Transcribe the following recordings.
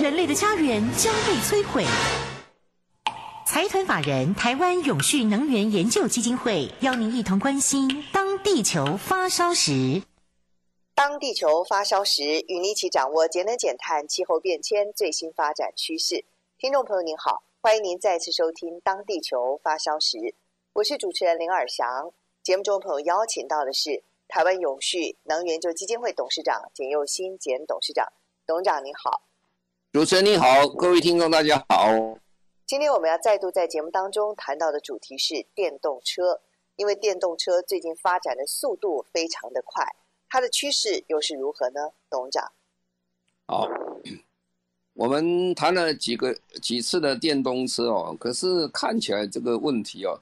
人类的家园将被摧毁。财团法人台湾永续能源研究基金会邀您一同关心：当地球发烧时，当地球发烧时，与您一起掌握节能减碳、气候变迁最新发展趋势。听众朋友您好，欢迎您再次收听《当地球发烧时》，我是主持人林尔祥。节目中朋友邀请到的是台湾永续能源研究基金会董事长简佑新简董事长，董事长您好。主持人你好，各位听众大家好。今天我们要再度在节目当中谈到的主题是电动车，因为电动车最近发展的速度非常的快，它的趋势又是如何呢？董事长。好，我们谈了几个几次的电动车哦，可是看起来这个问题哦，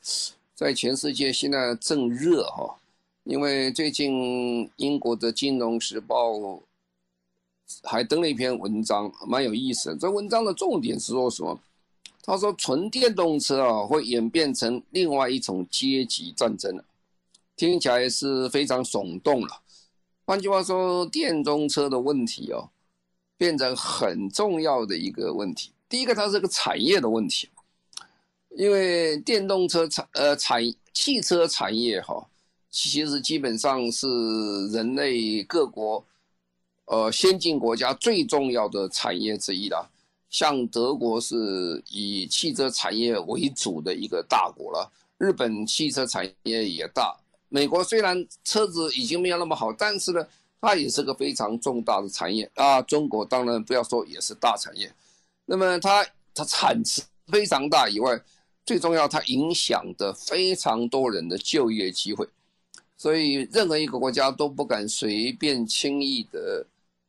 在全世界现在正热哈，因为最近英国的《金融时报》。还登了一篇文章，蛮有意思的。这文章的重点是说什么？他说，纯电动车啊会演变成另外一种阶级战争了，听起来是非常耸动了。换句话说，电动车的问题哦，变成很重要的一个问题。第一个，它是个产业的问题，因为电动车产呃产汽车产业哈，其实基本上是人类各国。呃，先进国家最重要的产业之一啦，像德国是以汽车产业为主的一个大国了，日本汽车产业也大，美国虽然车子已经没有那么好，但是呢，它也是个非常重大的产业啊。中国当然不要说也是大产业，那么它它产值非常大以外，最重要它影响的非常多人的就业机会，所以任何一个国家都不敢随便轻易的。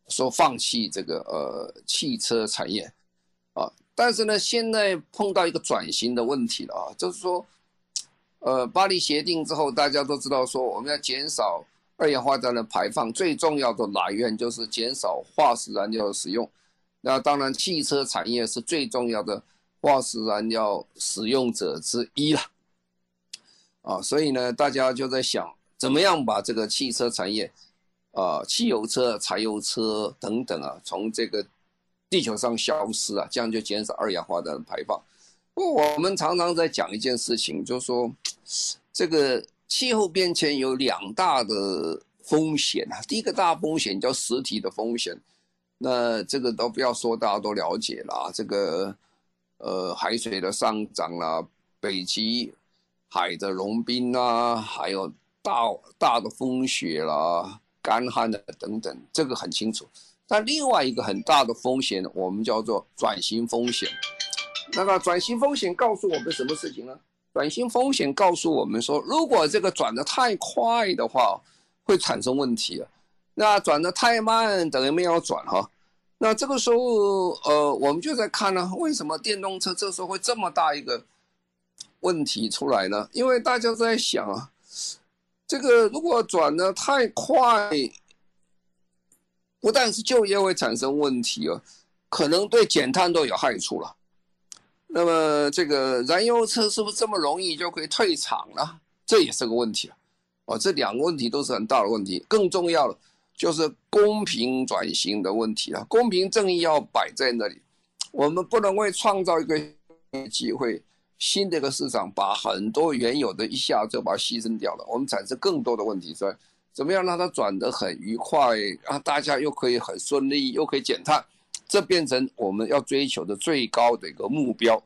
说放弃这个呃汽车产业，啊，但是呢，现在碰到一个转型的问题了啊，就是说，呃，巴黎协定之后，大家都知道说我们要减少二氧化碳的排放，最重要的来源就是减少化石燃料的使用。那当然，汽车产业是最重要的化石燃料使用者之一了，啊，所以呢，大家就在想，怎么样把这个汽车产业。啊，汽油车、柴油车等等啊，从这个地球上消失啊，这样就减少二氧化碳的排放。不，我们常常在讲一件事情，就是说，这个气候变迁有两大的风险啊。第一个大风险叫实体的风险，那这个都不要说，大家都了解了啊。这个呃，海水的上涨啦，北极海的融冰啦，还有大大的风雪啦。干旱的等等，这个很清楚。但另外一个很大的风险，我们叫做转型风险。那个转型风险告诉我们什么事情呢？转型风险告诉我们说，如果这个转得太快的话，会产生问题。那转得太慢，等于没有转哈。那这个时候，呃，我们就在看呢，为什么电动车这时候会这么大一个问题出来呢？因为大家都在想啊。这个如果转的太快，不但是就业会产生问题哦，可能对减碳都有害处了。那么这个燃油车是不是这么容易就可以退场了？这也是个问题啊！哦，这两个问题都是很大的问题。更重要的就是公平转型的问题了，公平正义要摆在那里，我们不能为创造一个机会。新的一个市场，把很多原有的一下就把它牺牲掉了，我们产生更多的问题，所以怎么样让它转得很愉快，啊，大家又可以很顺利，又可以减碳，这变成我们要追求的最高的一个目标，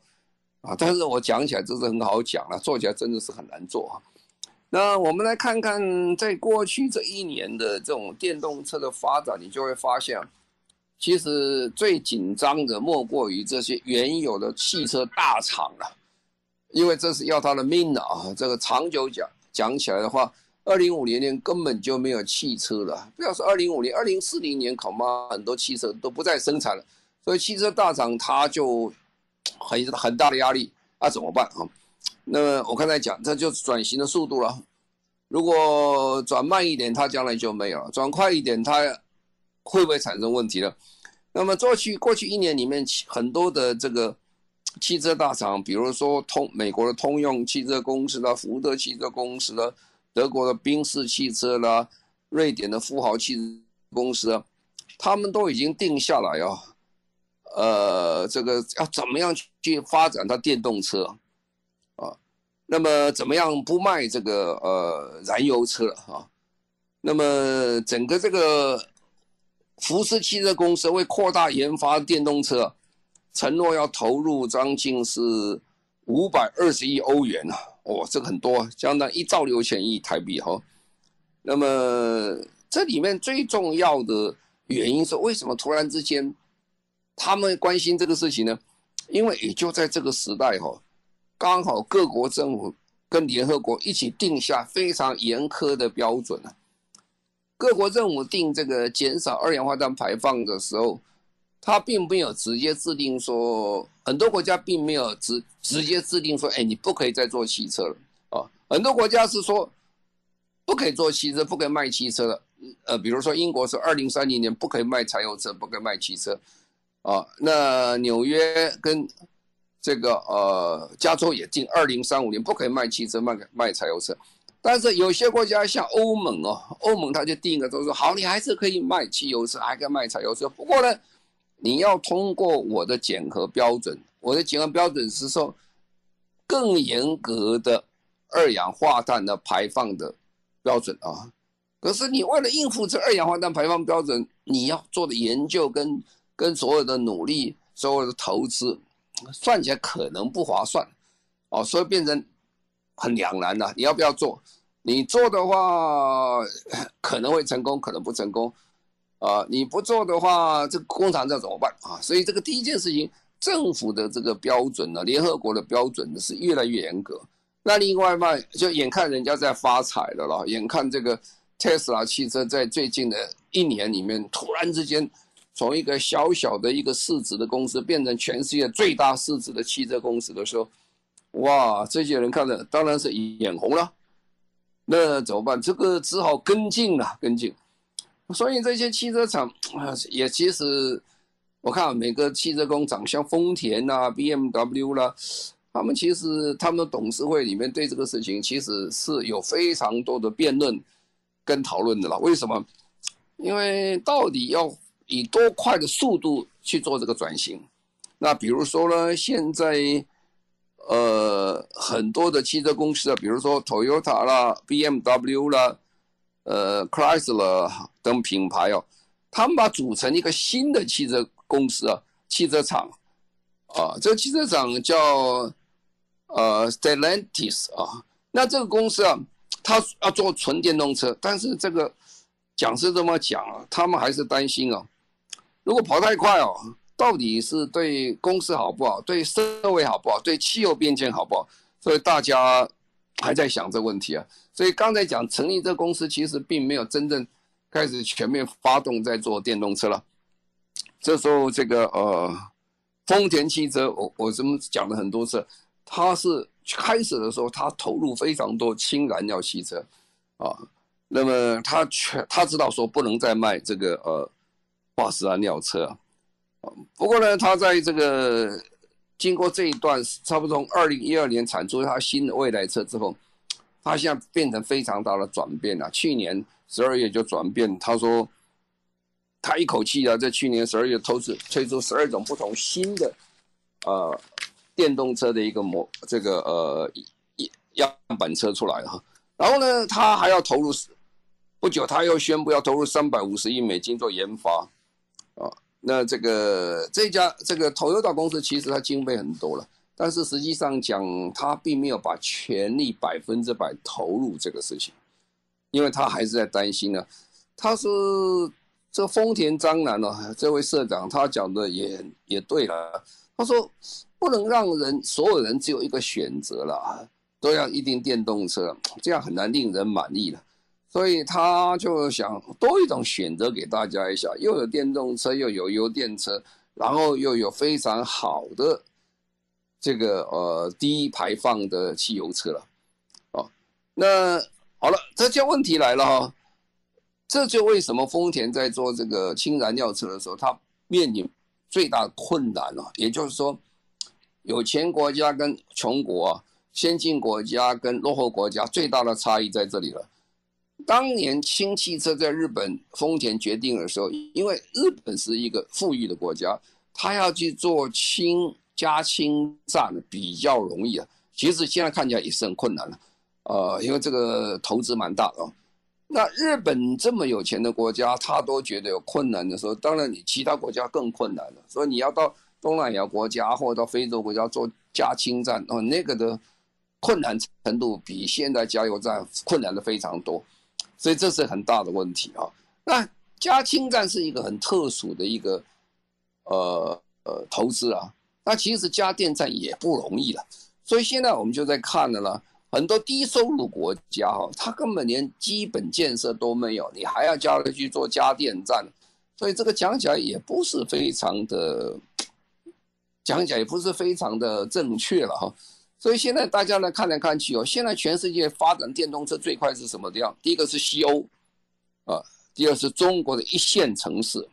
啊，但是我讲起来这是很好讲了，做起来真的是很难做啊。那我们来看看，在过去这一年的这种电动车的发展，你就会发现，其实最紧张的莫过于这些原有的汽车大厂了。因为这是要他的命啊！这个长久讲讲起来的话，二零五零年根本就没有汽车了。不要说二零五零，二零四零年恐怕很多汽车都不再生产了。所以汽车大厂它就很很大的压力啊，怎么办啊？那我刚才讲，这就是转型的速度了。如果转慢一点，它将来就没有了；转快一点，它会不会产生问题呢？那么过去过去一年里面，很多的这个。汽车大厂，比如说通美国的通用汽车公司啦、福特汽车公司啦、德国的宾士汽车啦、瑞典的富豪汽车公司，他们都已经定下来啊，呃，这个要怎么样去发展它电动车啊？那么怎么样不卖这个呃燃油车啊？那么整个这个福斯汽车公司为扩大研发电动车，承诺要投入将近是五百二十亿欧元啊！哦，这个很多，相当于一兆六千亿台币哈。那么这里面最重要的原因是为什么突然之间他们关心这个事情呢？因为也就在这个时代哈，刚好各国政府跟联合国一起定下非常严苛的标准啊。各国政府定这个减少二氧化碳排放的时候，它并没有直接制定说，很多国家并没有直直接制定说，哎，你不可以再做汽车了啊。很多国家是说，不可以做汽车，不可以卖汽车了。呃，比如说英国是二零三零年不可以卖柴油车，不可以卖汽车啊。那纽约跟这个呃加州也定二零三五年不可以卖汽车，卖卖柴油车。但是有些国家像欧盟哦，欧盟它就定个都说好，你还是可以卖汽油车，还可以卖柴油车。不过呢，你要通过我的检核标准，我的检核标准是说更严格的二氧化碳的排放的标准啊。可是你为了应付这二氧化碳排放标准，你要做的研究跟跟所有的努力、所有的投资，算起来可能不划算哦，所以变成。很两难呐，你要不要做？你做的话可能会成功，可能不成功，啊，你不做的话，这个工厂这怎么办啊？所以这个第一件事情，政府的这个标准呢，联合国的标准呢是越来越严格。那另外嘛，就眼看人家在发财了啦，眼看这个特斯拉汽车在最近的一年里面，突然之间从一个小小的一个市值的公司，变成全世界最大市值的汽车公司的时候。哇，这些人看着当然是眼红了，那怎么办？这个只好跟进了，跟进。所以这些汽车厂啊，也其实我看每个汽车工厂，像丰田呐、BMW 啦，他们其实他们的董事会里面对这个事情其实是有非常多的辩论跟讨论的了。为什么？因为到底要以多快的速度去做这个转型？那比如说呢，现在。呃，很多的汽车公司啊，比如说 Toyota 啦、BMW 啦、呃 Chrysler 等品牌哦，他们把组成一个新的汽车公司啊，汽车厂啊，这个汽车厂叫呃 Stellantis 啊，那这个公司啊，它要做纯电动车，但是这个讲是这么讲啊，他们还是担心啊，如果跑太快哦。到底是对公司好不好？对社会好不好？对气候变迁好不好？所以大家还在想这问题啊。所以刚才讲成立这个公司，其实并没有真正开始全面发动在做电动车了。这时候，这个呃，丰田汽车，我我这么讲了很多次，它是开始的时候，它投入非常多氢燃料汽车啊。那么他全他知道说不能再卖这个呃化石燃料车啊。不过呢，他在这个经过这一段差不多从二零一二年产出他新的未来车之后，他现在变成非常大的转变了。去年十二月就转变，他说他一口气啊，在去年十二月投资推出十二种不同新的呃电动车的一个模这个呃样板车出来哈。然后呢，他还要投入不久，他又宣布要投入三百五十亿美金做研发啊。那这个这家这个 Toyota 公司其实它经费很多了，但是实际上讲，他并没有把全力百分之百投入这个事情，因为他还是在担心呢。他是这丰田章男呢，这位社长他讲的也也对了，他说不能让人所有人只有一个选择了，都要一定电动车，这样很难令人满意了。所以他就想多一种选择给大家一下，又有电动车，又有油电车，然后又有非常好的这个呃低排放的汽油车了，哦，那好了，这就问题来了哈，这就为什么丰田在做这个氢燃料车的时候，它面临最大困难了，也就是说，有钱国家跟穷国啊，先进国家跟落后国家最大的差异在这里了。当年氢汽车在日本丰田决定的时候，因为日本是一个富裕的国家，他要去做氢加氢站比较容易啊。其实现在看起来也是很困难了，呃，因为这个投资蛮大的。那日本这么有钱的国家，他都觉得有困难的时候，当然你其他国家更困难了。所以你要到东南亚国家或者到非洲国家做加氢站，哦，那个的困难程度比现在加油站困难的非常多，所以这是很大的问题啊。那加氢站是一个很特殊的一个呃呃投资啊，那其实加电站也不容易了。所以现在我们就在看了呢，很多低收入国家哈，它根本连基本建设都没有，你还要叫他去做加电站，所以这个讲起来也不是非常的，讲起来也不是非常的正确了哈。所以现在大家来看来看去哦，现在全世界发展电动车最快是什么地方？第一个是西欧，啊，第二是中国的一线城市，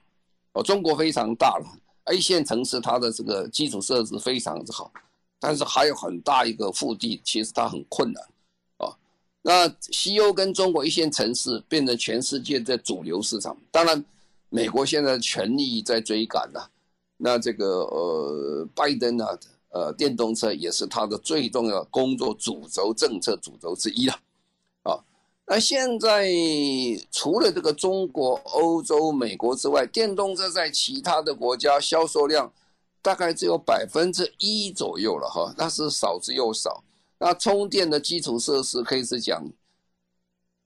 哦，中国非常大了，一线城市它的这个基础设施非常之好。但是还有很大一个腹地，其实它很困难，啊，那西欧跟中国一线城市变成全世界的主流市场。当然，美国现在全力在追赶呐，那这个呃，拜登呢，呃，电动车也是他的最重要工作主轴政策主轴之一了，啊，那现在除了这个中国、欧洲、美国之外，电动车在其他的国家销售量。大概只有百分之一左右了哈，那是少之又少。那充电的基础设施可以是讲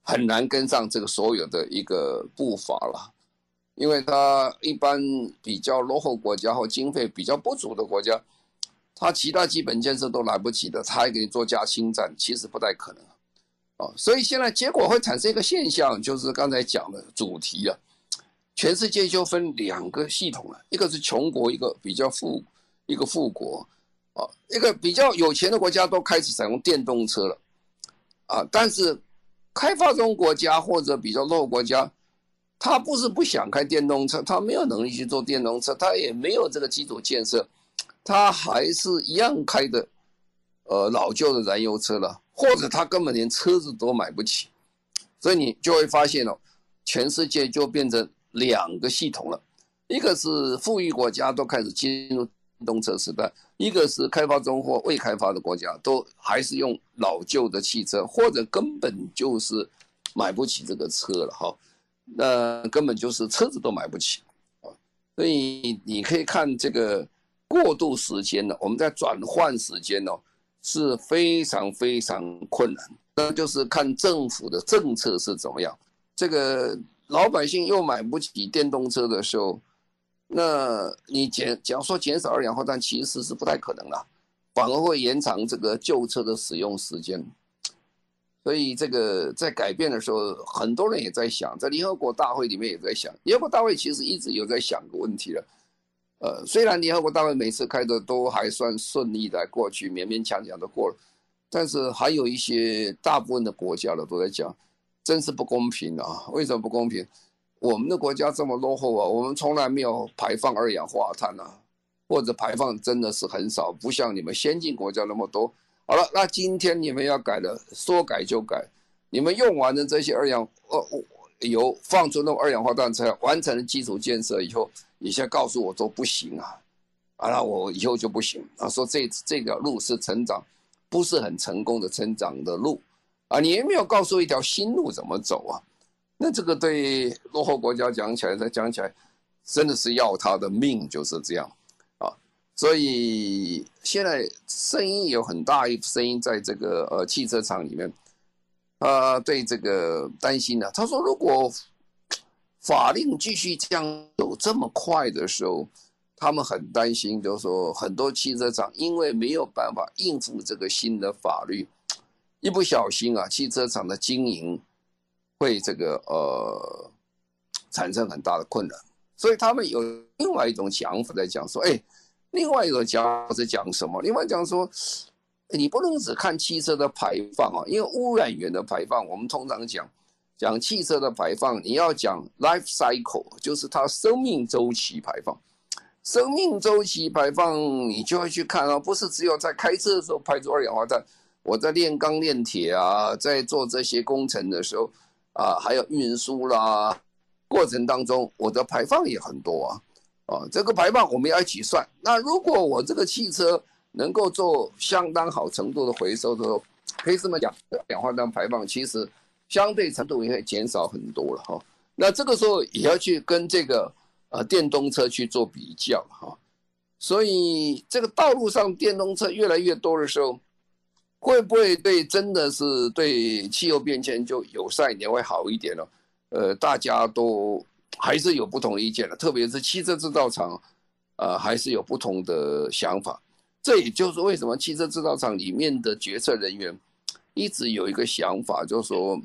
很难跟上这个所有的一个步伐了，因为它一般比较落后国家或经费比较不足的国家，它其他基本建设都来不及的，它还给你做加氢站，其实不太可能啊。所以现在结果会产生一个现象，就是刚才讲的主题啊。全世界就分两个系统了，一个是穷国，一个比较富，一个富国，啊，一个比较有钱的国家都开始采用电动车了，啊，但是开发中国家或者比较落后国家，他不是不想开电动车，他没有能力去做电动车，他也没有这个基础建设，他还是一样开的，呃，老旧的燃油车了，或者他根本连车子都买不起，所以你就会发现哦，全世界就变成。两个系统了，一个是富裕国家都开始进入电动车时代，一个是开发中或未开发的国家都还是用老旧的汽车，或者根本就是买不起这个车了哈，那根本就是车子都买不起啊，所以你可以看这个过渡时间呢，我们在转换时间呢是非常非常困难，那就是看政府的政策是怎么样，这个。老百姓又买不起电动车的时候，那你减，假如说减少二氧化碳，其实是不太可能了，反而会延长这个旧车的使用时间。所以这个在改变的时候，很多人也在想，在联合国大会里面也在想，联合国大会其实一直有在想个问题了。呃，虽然联合国大会每次开的都还算顺利的过去，勉勉强强的过了，但是还有一些大部分的国家呢都在讲。真是不公平啊！为什么不公平？我们的国家这么落后啊，我们从来没有排放二氧化碳啊，或者排放真的是很少，不像你们先进国家那么多。好了，那今天你们要改的，说改就改。你们用完了这些二氧呃油，放出那种二氧化碳才，完成了基础建设以后，你现在告诉我说不行啊，啊，那我以后就不行啊，说这这条路是成长，不是很成功的成长的路。啊，你也没有告诉一条新路怎么走啊？那这个对落后国家讲起来，再讲起来，真的是要他的命，就是这样啊。所以现在声音有很大一声音在这个呃汽车厂里面，啊，对这个担心呢、他说，如果法令继续这样走这么快的时候，他们很担心，就是说很多汽车厂因为没有办法应付这个新的法律。一不小心啊，汽车厂的经营会这个呃产生很大的困难，所以他们有另外一种想法在讲说，哎，另外一种讲法是讲什么？另外讲说，你不能只看汽车的排放啊，因为污染源的排放，我们通常讲讲汽车的排放，你要讲 life cycle，就是它生命周期排放。生命周期排放，你就会去看啊，不是只有在开车的时候排出二氧化碳。我在炼钢炼铁啊，在做这些工程的时候啊，还有运输啦，过程当中我的排放也很多啊。啊，这个排放我们要一起算。那如果我这个汽车能够做相当好程度的回收的时候，可以这么讲，二氧化碳排放其实相对程度也会减少很多了哈。那这个时候也要去跟这个呃电动车去做比较哈。所以这个道路上电动车越来越多的时候，会不会对真的是对气候变迁就友善一点会好一点呢？呃，大家都还是有不同意见的，特别是汽车制造厂，呃，还是有不同的想法。这也就是为什么汽车制造厂里面的决策人员一直有一个想法，就是说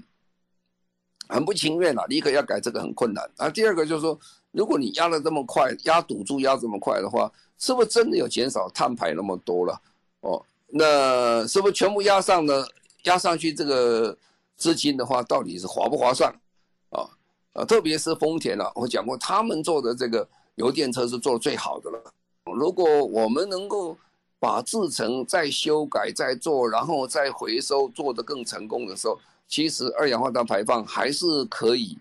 很不情愿啊，第一个要改这个很困难啊。第二个就是说，如果你压的这么快，压赌注压这么快的话，是不是真的有减少碳排那么多了？哦，那是不是全部压上呢？压上去这个资金的话，到底是划不划算？啊啊，特别是丰田啊，我讲过，他们做的这个油电车是做的最好的了。如果我们能够把制程再修改再做，然后再回收做得更成功的时候，其实二氧化碳排放还是可以，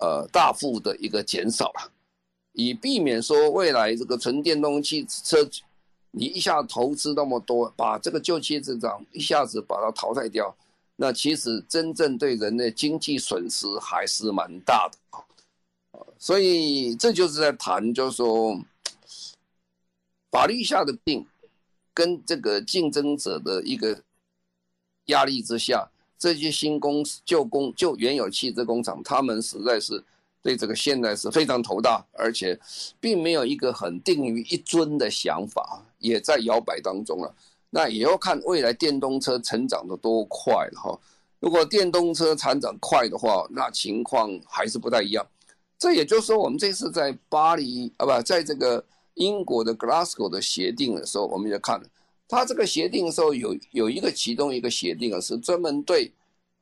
呃，大幅的一个减少了，以避免说未来这个纯电动汽车，你一下投资那么多，把这个旧汽车厂一下子把它淘汰掉，那其实真正对人的经济损失还是蛮大的啊，所以这就是在谈，就是说。法律下的定，跟这个竞争者的一个压力之下，这些新公司旧工旧原有汽车工厂，他们实在是对这个现在是非常头大，而且并没有一个很定于一尊的想法，也在摇摆当中了。那也要看未来电动车成长的多快了哈。如果电动车成长快的话，那情况还是不太一样。这也就是说，我们这次在巴黎啊，不，在这个。英国的 Glasgow 的协定的时候，我们就看了，他这个协定的时候有有一个其中一个协定啊，是专门对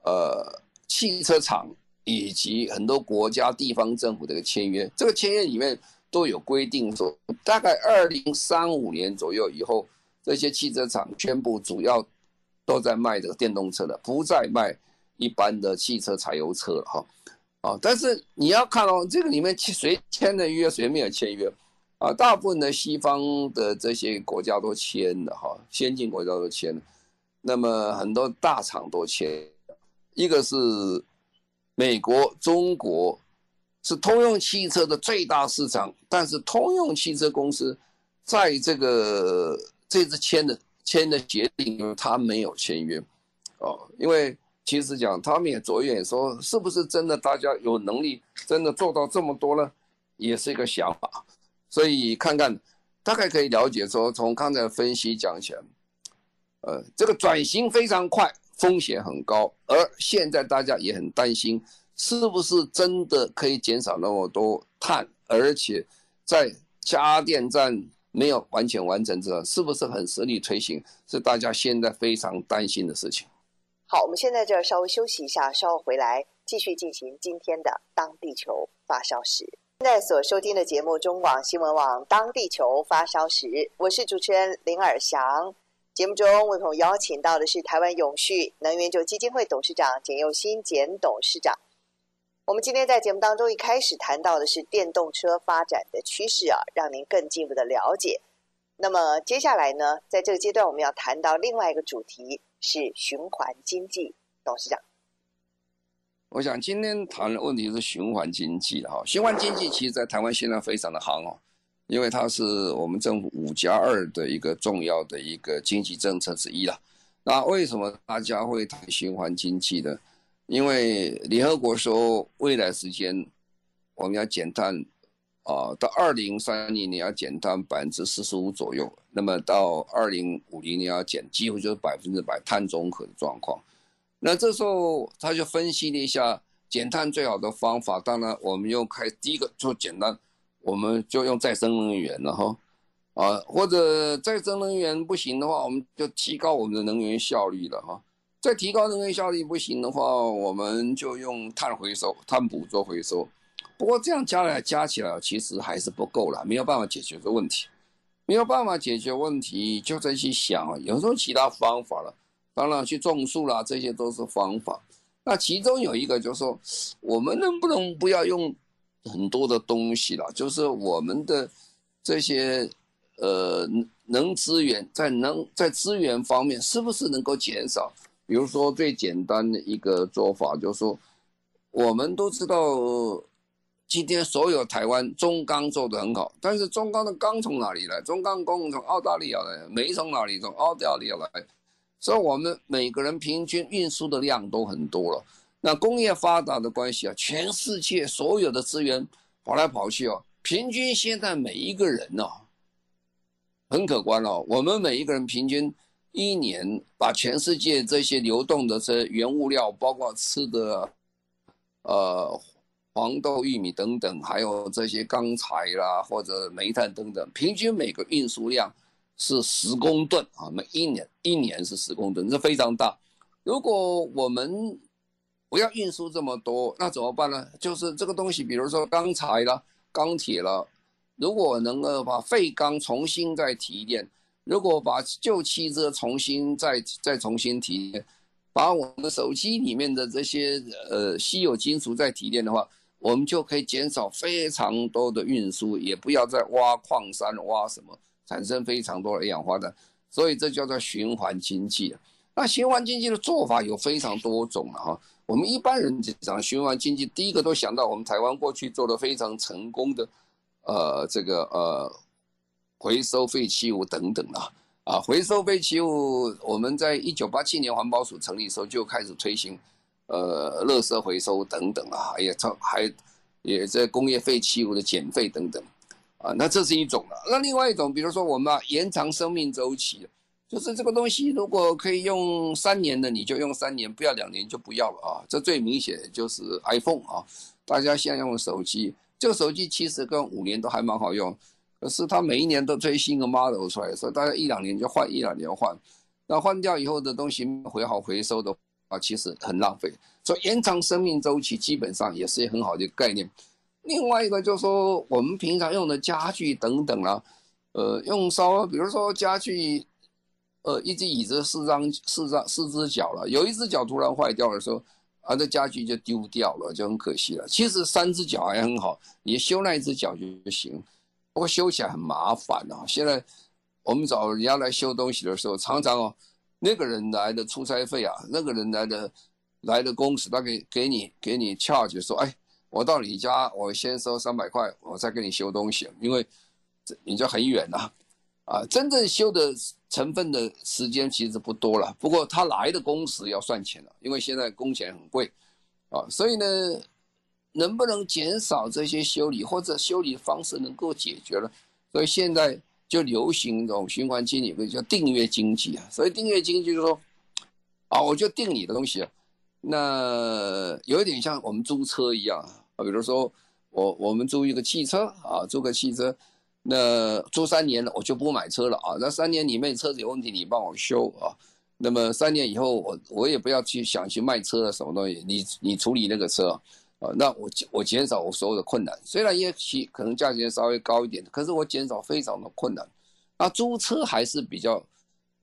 呃汽车厂以及很多国家地方政府的一个签约。这个签约里面都有规定说，大概二零三五年左右以后，这些汽车厂全部主要都在卖这个电动车的，不再卖一般的汽车柴油车了哈。啊，但是你要看哦，这个里面谁签的约，谁没有签约。啊，大部分的西方的这些国家都签了哈，先进国家都签了，那么很多大厂都签，一个是美国、中国是通用汽车的最大市场，但是通用汽车公司在这个这次签的签的协定，他没有签约，哦，因为其实讲他们也着眼说，是不是真的大家有能力真的做到这么多呢？也是一个想法。所以看看，大概可以了解说，从刚才分析讲起来，呃，这个转型非常快，风险很高，而现在大家也很担心，是不是真的可以减少那么多碳？而且在加电站没有完全完成之后，是不是很顺利推行？是大家现在非常担心的事情。好，我们现在就要稍微休息一下，稍后回来继续进行今天的当地球发烧时。在所收听的节目，中广新闻网《当地球发烧时》，我是主持人林尔祥。节目中为朋友邀请到的是台湾永续能源就基金会董事长简又新简董事长。我们今天在节目当中一开始谈到的是电动车发展的趋势啊，让您更进一步的了解。那么接下来呢，在这个阶段我们要谈到另外一个主题是循环经济，董事长。我想今天谈的问题是循环经济哈，循环经济其实在台湾现在非常的夯哦，因为它是我们政府五加二的一个重要的一个经济政策之一了。那为什么大家会谈循环经济呢？因为联合国说未来时间我们要减碳啊，到二零三零年要减碳百分之四十五左右，那么到二零五零年要减几乎就是百分之百碳中和的状况。那这时候他就分析了一下减碳最好的方法，当然我们用开第一个就简单，我们就用再生能源了哈，啊或者再生能源不行的话，我们就提高我们的能源效率了哈。再提高能源效率不行的话，我们就用碳回收、碳捕捉回收。不过这样加来加起来，其实还是不够了，没有办法解决这问题，没有办法解决问题，就再去想，有时候其他方法了。当然，去种树啦，这些都是方法。那其中有一个就是说，我们能不能不要用很多的东西了，就是我们的这些呃能资源在能在资源方面是不是能够减少？比如说最简单的一个做法，就是说我们都知道。今天所有台湾中钢做得很好，但是中钢的钢从哪里来？中钢工从澳大利亚来，煤从哪里？从澳大利亚来，所以我们每个人平均运输的量都很多了。那工业发达的关系啊，全世界所有的资源跑来跑去哦，平均现在每一个人哦，很可观哦，我们每一个人平均一年把全世界这些流动的这原物料，包括吃的，呃。黄豆、玉米等等，还有这些钢材啦，或者煤炭等等，平均每个运输量是十公吨啊，每一年一年是十公吨，这非常大。如果我们不要运输这么多，那怎么办呢？就是这个东西，比如说钢材啦、钢铁啦，如果能够把废钢重新再提炼，如果把旧汽车重新再再重新提炼，把我们手机里面的这些呃稀有金属再提炼的话。我们就可以减少非常多的运输，也不要再挖矿山、挖什么，产生非常多的二氧化碳，所以这叫做循环经济。那循环经济的做法有非常多种了哈。我们一般人讲循环经济，第一个都想到我们台湾过去做的非常成功的，呃，这个呃，回收废弃物等等啊，啊，回收废弃物，我们在一九八七年环保署成立的时候就开始推行。呃，垃圾回收等等啊，也超还也在工业废弃物的减废等等，啊，那这是一种了。那另外一种，比如说我们啊，延长生命周期，就是这个东西如果可以用三年的，你就用三年，不要两年就不要了啊。这最明显就是 iPhone 啊，大家现在用的手机，这个手机其实跟五年都还蛮好用，可是它每一年都推新的 model 出来，所以大家一两年就换，一两年换，那换掉以后的东西回好回收的。啊，其实很浪费，所以延长生命周期基本上也是一个很好的概念。另外一个就是说，我们平常用的家具等等啦，呃，用烧，比如说家具，呃，一只椅子四张四张四只脚了，有一只脚突然坏掉的时候，啊，这家具就丢掉了，就很可惜了。其实三只脚还很好，你修那一只脚就行，不过修起来很麻烦啊。现在我们找人家来修东西的时候，常常哦。那个人来的出差费啊，那个人来的来的工时，他给给你给你洽解说，哎，我到你家，我先收三百块，我再给你修东西，因为这你就很远呐，啊，真正修的成分的时间其实不多了，不过他来的工时要算钱了，因为现在工钱很贵，啊，所以呢，能不能减少这些修理，或者修理方式能够解决了，所以现在。就流行一种循环经济，一个叫订阅经济啊。所以订阅经济就是说，啊，我就订你的东西。那有一点像我们租车一样，啊比如说我我们租一个汽车啊，租个汽车，那租三年了，我就不买车了啊。那三年里面车子有问题，你帮我修啊。那么三年以后，我我也不要去想去卖车什么东西，你你处理那个车。啊，那我我减少我所有的困难，虽然也许可能价钱稍微高一点，可是我减少非常的困难。那租车还是比较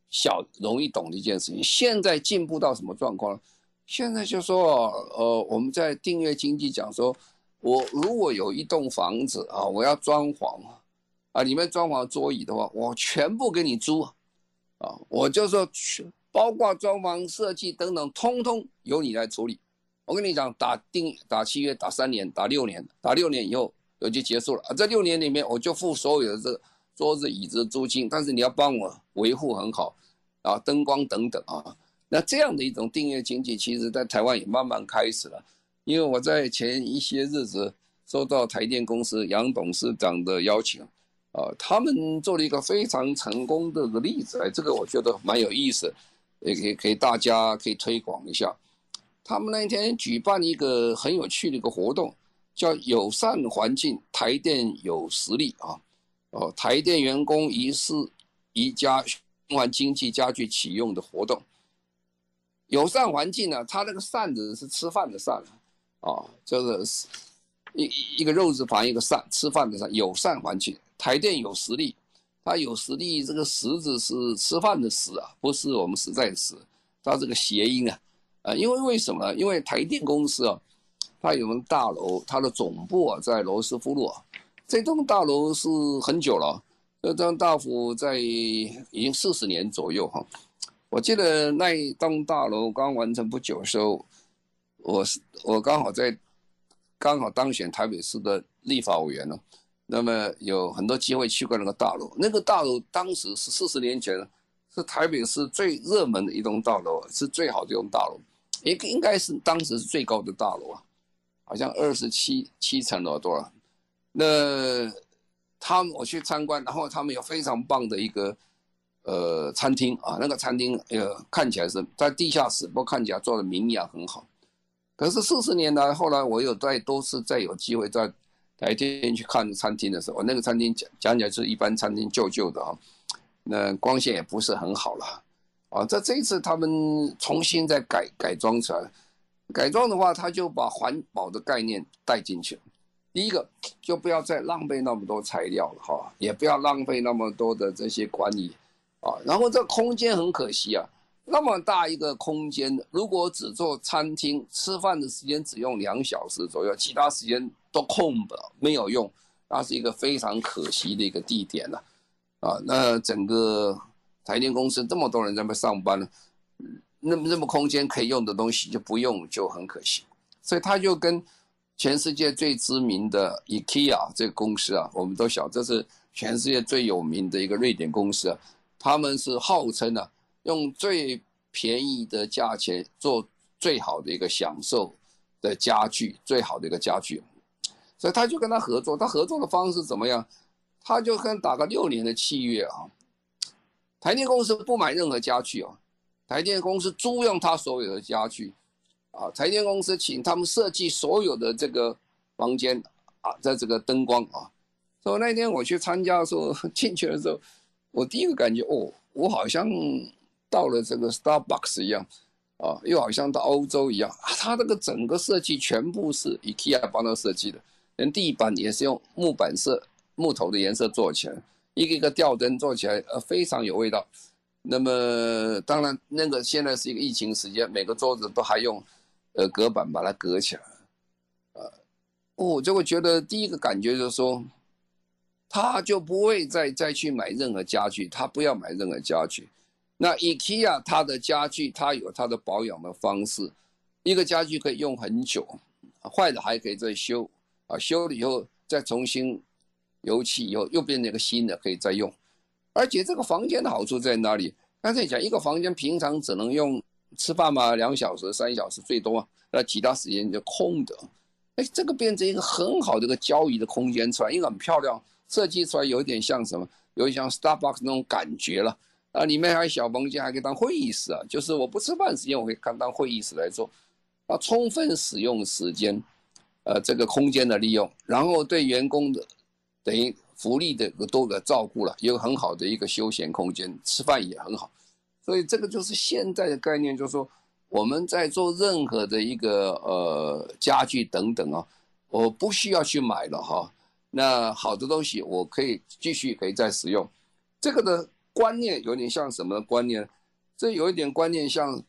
小容易懂的一件事情。现在进步到什么状况呢？现在就说，呃，我们在订阅经济讲说，我如果有一栋房子啊，我要装潢啊，里面装潢桌椅的话，我全部给你租啊，我就说全包括装潢设计等等，通通由你来处理。我跟你讲，打定打契约，打三年，打六年，打六年以后我就结束了啊！这六年里面，我就付所有的这个桌子、椅子租金，但是你要帮我维护很好啊，灯光等等啊。那这样的一种订阅经济，其实在台湾也慢慢开始了。因为我在前一些日子收到台电公司杨董事长的邀请啊，他们做了一个非常成功的个例子，哎，这个我觉得蛮有意思，也可以给大家可以推广一下。他们那天举办一个很有趣的一个活动，叫“友善环境，台电有实力”啊，哦，台电员工一室一家循环经济家具启用的活动。友善环境呢，它那个“善”字是吃饭的“善”啊，就是一一个肉字旁一个“善”，吃饭的“善”。友善环境，台电有实力，它有实力，这个“实”字是吃饭的“食”啊，不是我们实在的“实”，它这个谐音啊。呃，因为为什么呢？因为台电公司啊，它有栋大楼，它的总部啊在罗斯福路啊。这栋大楼是很久了，这栋大楼在已经四十年左右哈。我记得那一栋大楼刚完成不久的时候，我是我刚好在刚好当选台北市的立法委员了，那么有很多机会去过那个大楼。那个大楼当时是四十年前，是台北市最热门的一栋大楼，是最好的一栋大楼，应应该是当时是最高的大楼啊。好像二十七七层楼多少？那他们我去参观，然后他们有非常棒的一个呃餐厅啊，那个餐厅呃看起来是在地下室，不过看起来做的明雅很好。可是四十年来，后来我有再多次再有机会在台电去看餐厅的时候，那个餐厅讲讲起来是一般餐厅旧旧的啊，那光线也不是很好了啊。在这一次他们重新再改改装出来。改装的话，他就把环保的概念带进去了。第一个，就不要再浪费那么多材料了哈，也不要浪费那么多的这些管理啊。然后这空间很可惜啊，那么大一个空间，如果只做餐厅，吃饭的时间只用两小时左右，其他时间都空的没有用，那是一个非常可惜的一个地点了啊。那整个台电公司这么多人在那上班呢。那么那么空间可以用的东西就不用，就很可惜。所以他就跟全世界最知名的 IKEA 这个公司啊，我们都晓这是全世界最有名的一个瑞典公司啊。他们是号称啊，用最便宜的价钱做最好的一个享受的家具，最好的一个家具。所以他就跟他合作，他合作的方式怎么样？他就跟打个六年的契约啊。台电公司不买任何家具啊。台电公司租用他所有的家具，啊，台电公司请他们设计所有的这个房间，啊，在这个灯光啊，所以那天我去参加的时候，进去的时候，我第一个感觉，哦，我好像到了这个 Starbucks 一样，啊，又好像到欧洲一样，它这个整个设计全部是 IKEA 帮他设计的，连地板也是用木板色、木头的颜色做起来，一个一个吊灯做起来，呃，非常有味道。那么当然，那个现在是一个疫情时间，每个桌子都还用呃隔板把它隔起来，呃，我就会觉得第一个感觉就是说，他就不会再再去买任何家具，他不要买任何家具。那 IKEA 它的家具，它有它的保养的方式，一个家具可以用很久，坏了还可以再修，啊，修了以后再重新油漆以后又变成一个新的可以再用。而且这个房间的好处在哪里？刚才讲一个房间平常只能用吃饭嘛，两小时、三小时最多，那其他时间就空的。哎，这个变成一个很好的一个交易的空间出来，因为很漂亮，设计出来有点像什么？有点像 Starbucks 那种感觉了。啊，里面还有小房间，还可以当会议室啊。就是我不吃饭时间，我可以当当会议室来做，啊，充分使用时间，呃，这个空间的利用，然后对员工的等于。福利的多个照顾了，有很好的一个休闲空间，吃饭也很好，所以这个就是现在的概念，就是说我们在做任何的一个呃家具等等啊，我不需要去买了哈，那好的东西我可以继续可以再使用，这个的观念有点像什么观念？这有一点观念像，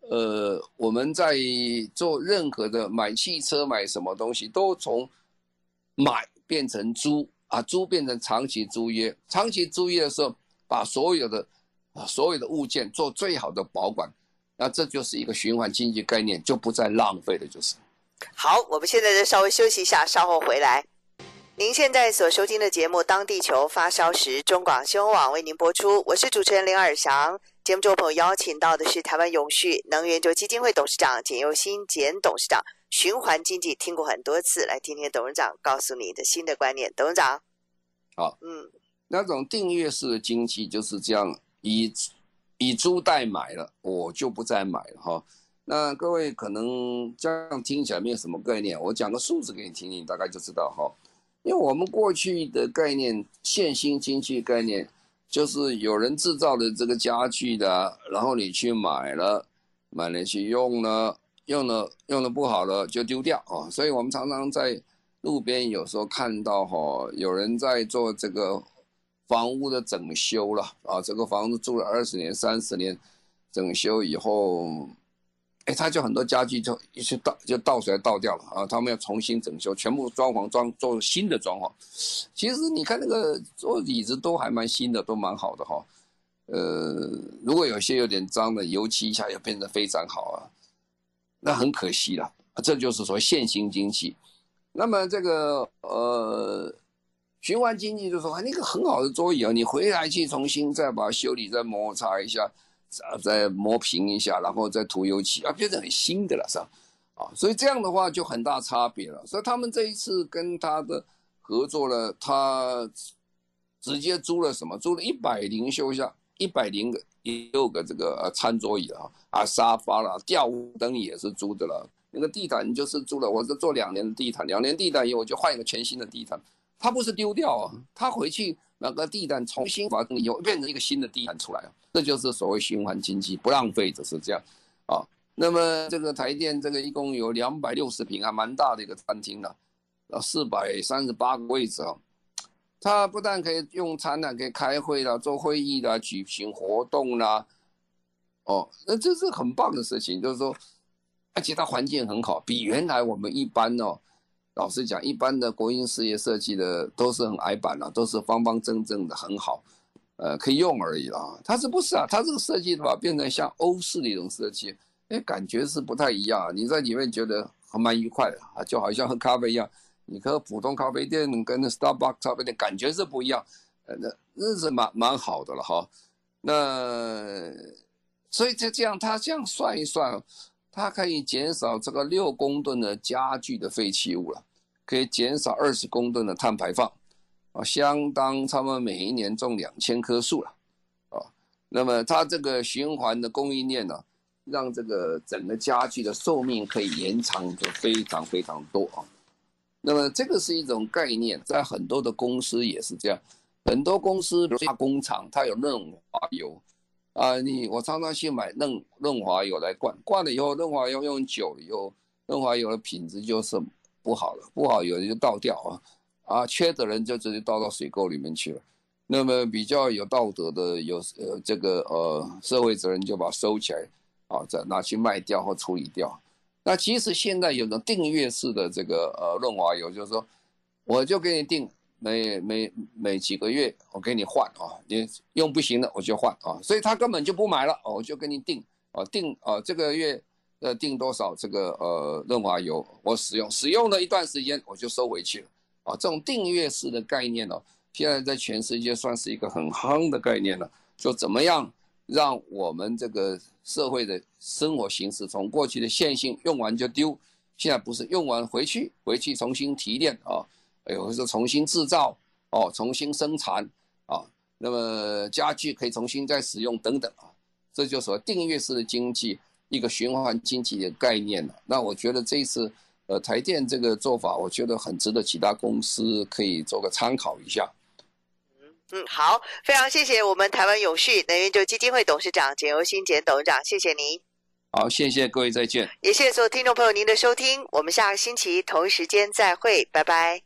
呃，我们在做任何的买汽车买什么东西，都从买变成租。啊，租变成长期租约，长期租约的时候，把所有的啊所有的物件做最好的保管，那这就是一个循环经济概念，就不再浪费了，就是。好，我们现在就稍微休息一下，稍后回来。您现在所收听的节目《当地球发烧时》，中广新闻网为您播出，我是主持人林尔翔。节目中朋友邀请到的是台湾永续能源就基金会董事长简又新简董事长。循环经济听过很多次，来听听董事长告诉你的新的观念。董事长，好，嗯，那种订阅式的经济就是这样，以以租代买了，我就不再买了哈。那各位可能这样听起来没有什么概念，我讲个数字给你听听，你大概就知道哈。因为我们过去的概念，现行经济概念，就是有人制造的这个家具的，然后你去买了，买了去用了。用了用的不好了就丢掉啊，所以我们常常在路边有时候看到哈，有人在做这个房屋的整修了啊，这个房子住了二十年、三十年，整修以后哎，他就很多家具就一些倒就倒出来倒掉了啊，他们要重新整修，全部装潢装做新的装潢。其实你看那个桌椅子都还蛮新的，都蛮好的哈。呃，如果有些有点脏的，油漆一下又变得非常好啊，那很可惜了。这就是说现行经济。那么这个呃，循环经济就是说，那个很好的桌椅啊，你回来去重新再把它修理、再摩擦一下，再磨平一下，然后再涂油漆啊，变成很新的了，是吧？啊，所以这样的话就很大差别了。所以他们这一次跟他的合作了，他直接租了什么？租了一百零休下。一百零个六个这个餐桌椅啊，啊沙发了，吊灯也是租的了，那个地毯就是租了，我是做两年的地毯，两年地毯以后我就换一个全新的地毯，他不是丢掉啊，他回去那个地毯重新发以后变成一个新的地毯出来，这就是所谓循环经济，不浪费就是这样啊。那么这个台电这个一共有两百六十平，还蛮大的一个餐厅了，啊，四百三十八个位置啊。它不但可以用餐了，可以开会啦、做会议啦、举行活动啦，哦，那这是很棒的事情。就是说，而且它环境很好，比原来我们一般哦，老实讲，一般的国营事业设计的都是很矮板了，都是方方正正的，很好，呃，可以用而已啦。它是不是啊？它这个设计的话，变成像欧式的一种设计，哎，感觉是不太一样。你在里面觉得还蛮愉快的啊，就好像喝咖啡一样。你喝普通咖啡店跟那 Starbucks 咖啡店感觉是不一样，呃，那那是蛮蛮好的了哈。那所以就这样，他这样算一算，它可以减少这个六公吨的家具的废弃物了，可以减少二十公吨的碳排放，啊，相当他们每一年种两千棵树了，啊，那么它这个循环的供应链呢，让这个整个家具的寿命可以延长的非常非常多啊。那么这个是一种概念，在很多的公司也是这样，很多公司比如大工厂，它有润滑油，啊，你我常常去买润润滑油来灌，灌了以后润滑油用久了以后，润滑油的品质就是不好了，不好有的就倒掉啊，啊，缺的人就直接倒到水沟里面去了。那么比较有道德的，有呃这个呃社会责任就把它收起来，啊，再拿去卖掉或处理掉。那其实现在有个订阅式的这个呃润滑油，就是说，我就给你订，每每每几个月我给你换啊，你用不行了我就换啊，所以他根本就不买了，我就给你订啊订啊这个月呃订多少这个呃润滑油我使用，使用了一段时间我就收回去了啊，这种订阅式的概念呢，现在在全世界算是一个很夯的概念了，就怎么样？让我们这个社会的生活形式从过去的线性用完就丢，现在不是用完回去，回去重新提炼啊，有时候重新制造哦，重新生产啊，那么家具可以重新再使用等等啊，这就是说订阅式的经济，一个循环经济的概念了。那我觉得这次呃台电这个做法，我觉得很值得其他公司可以做个参考一下。嗯，好，非常谢谢我们台湾永续能源就基金会董事长简尤新简董事长，谢谢您。好，谢谢各位，再见。也谢谢所有听众朋友您的收听，我们下个星期同一时间再会，拜拜。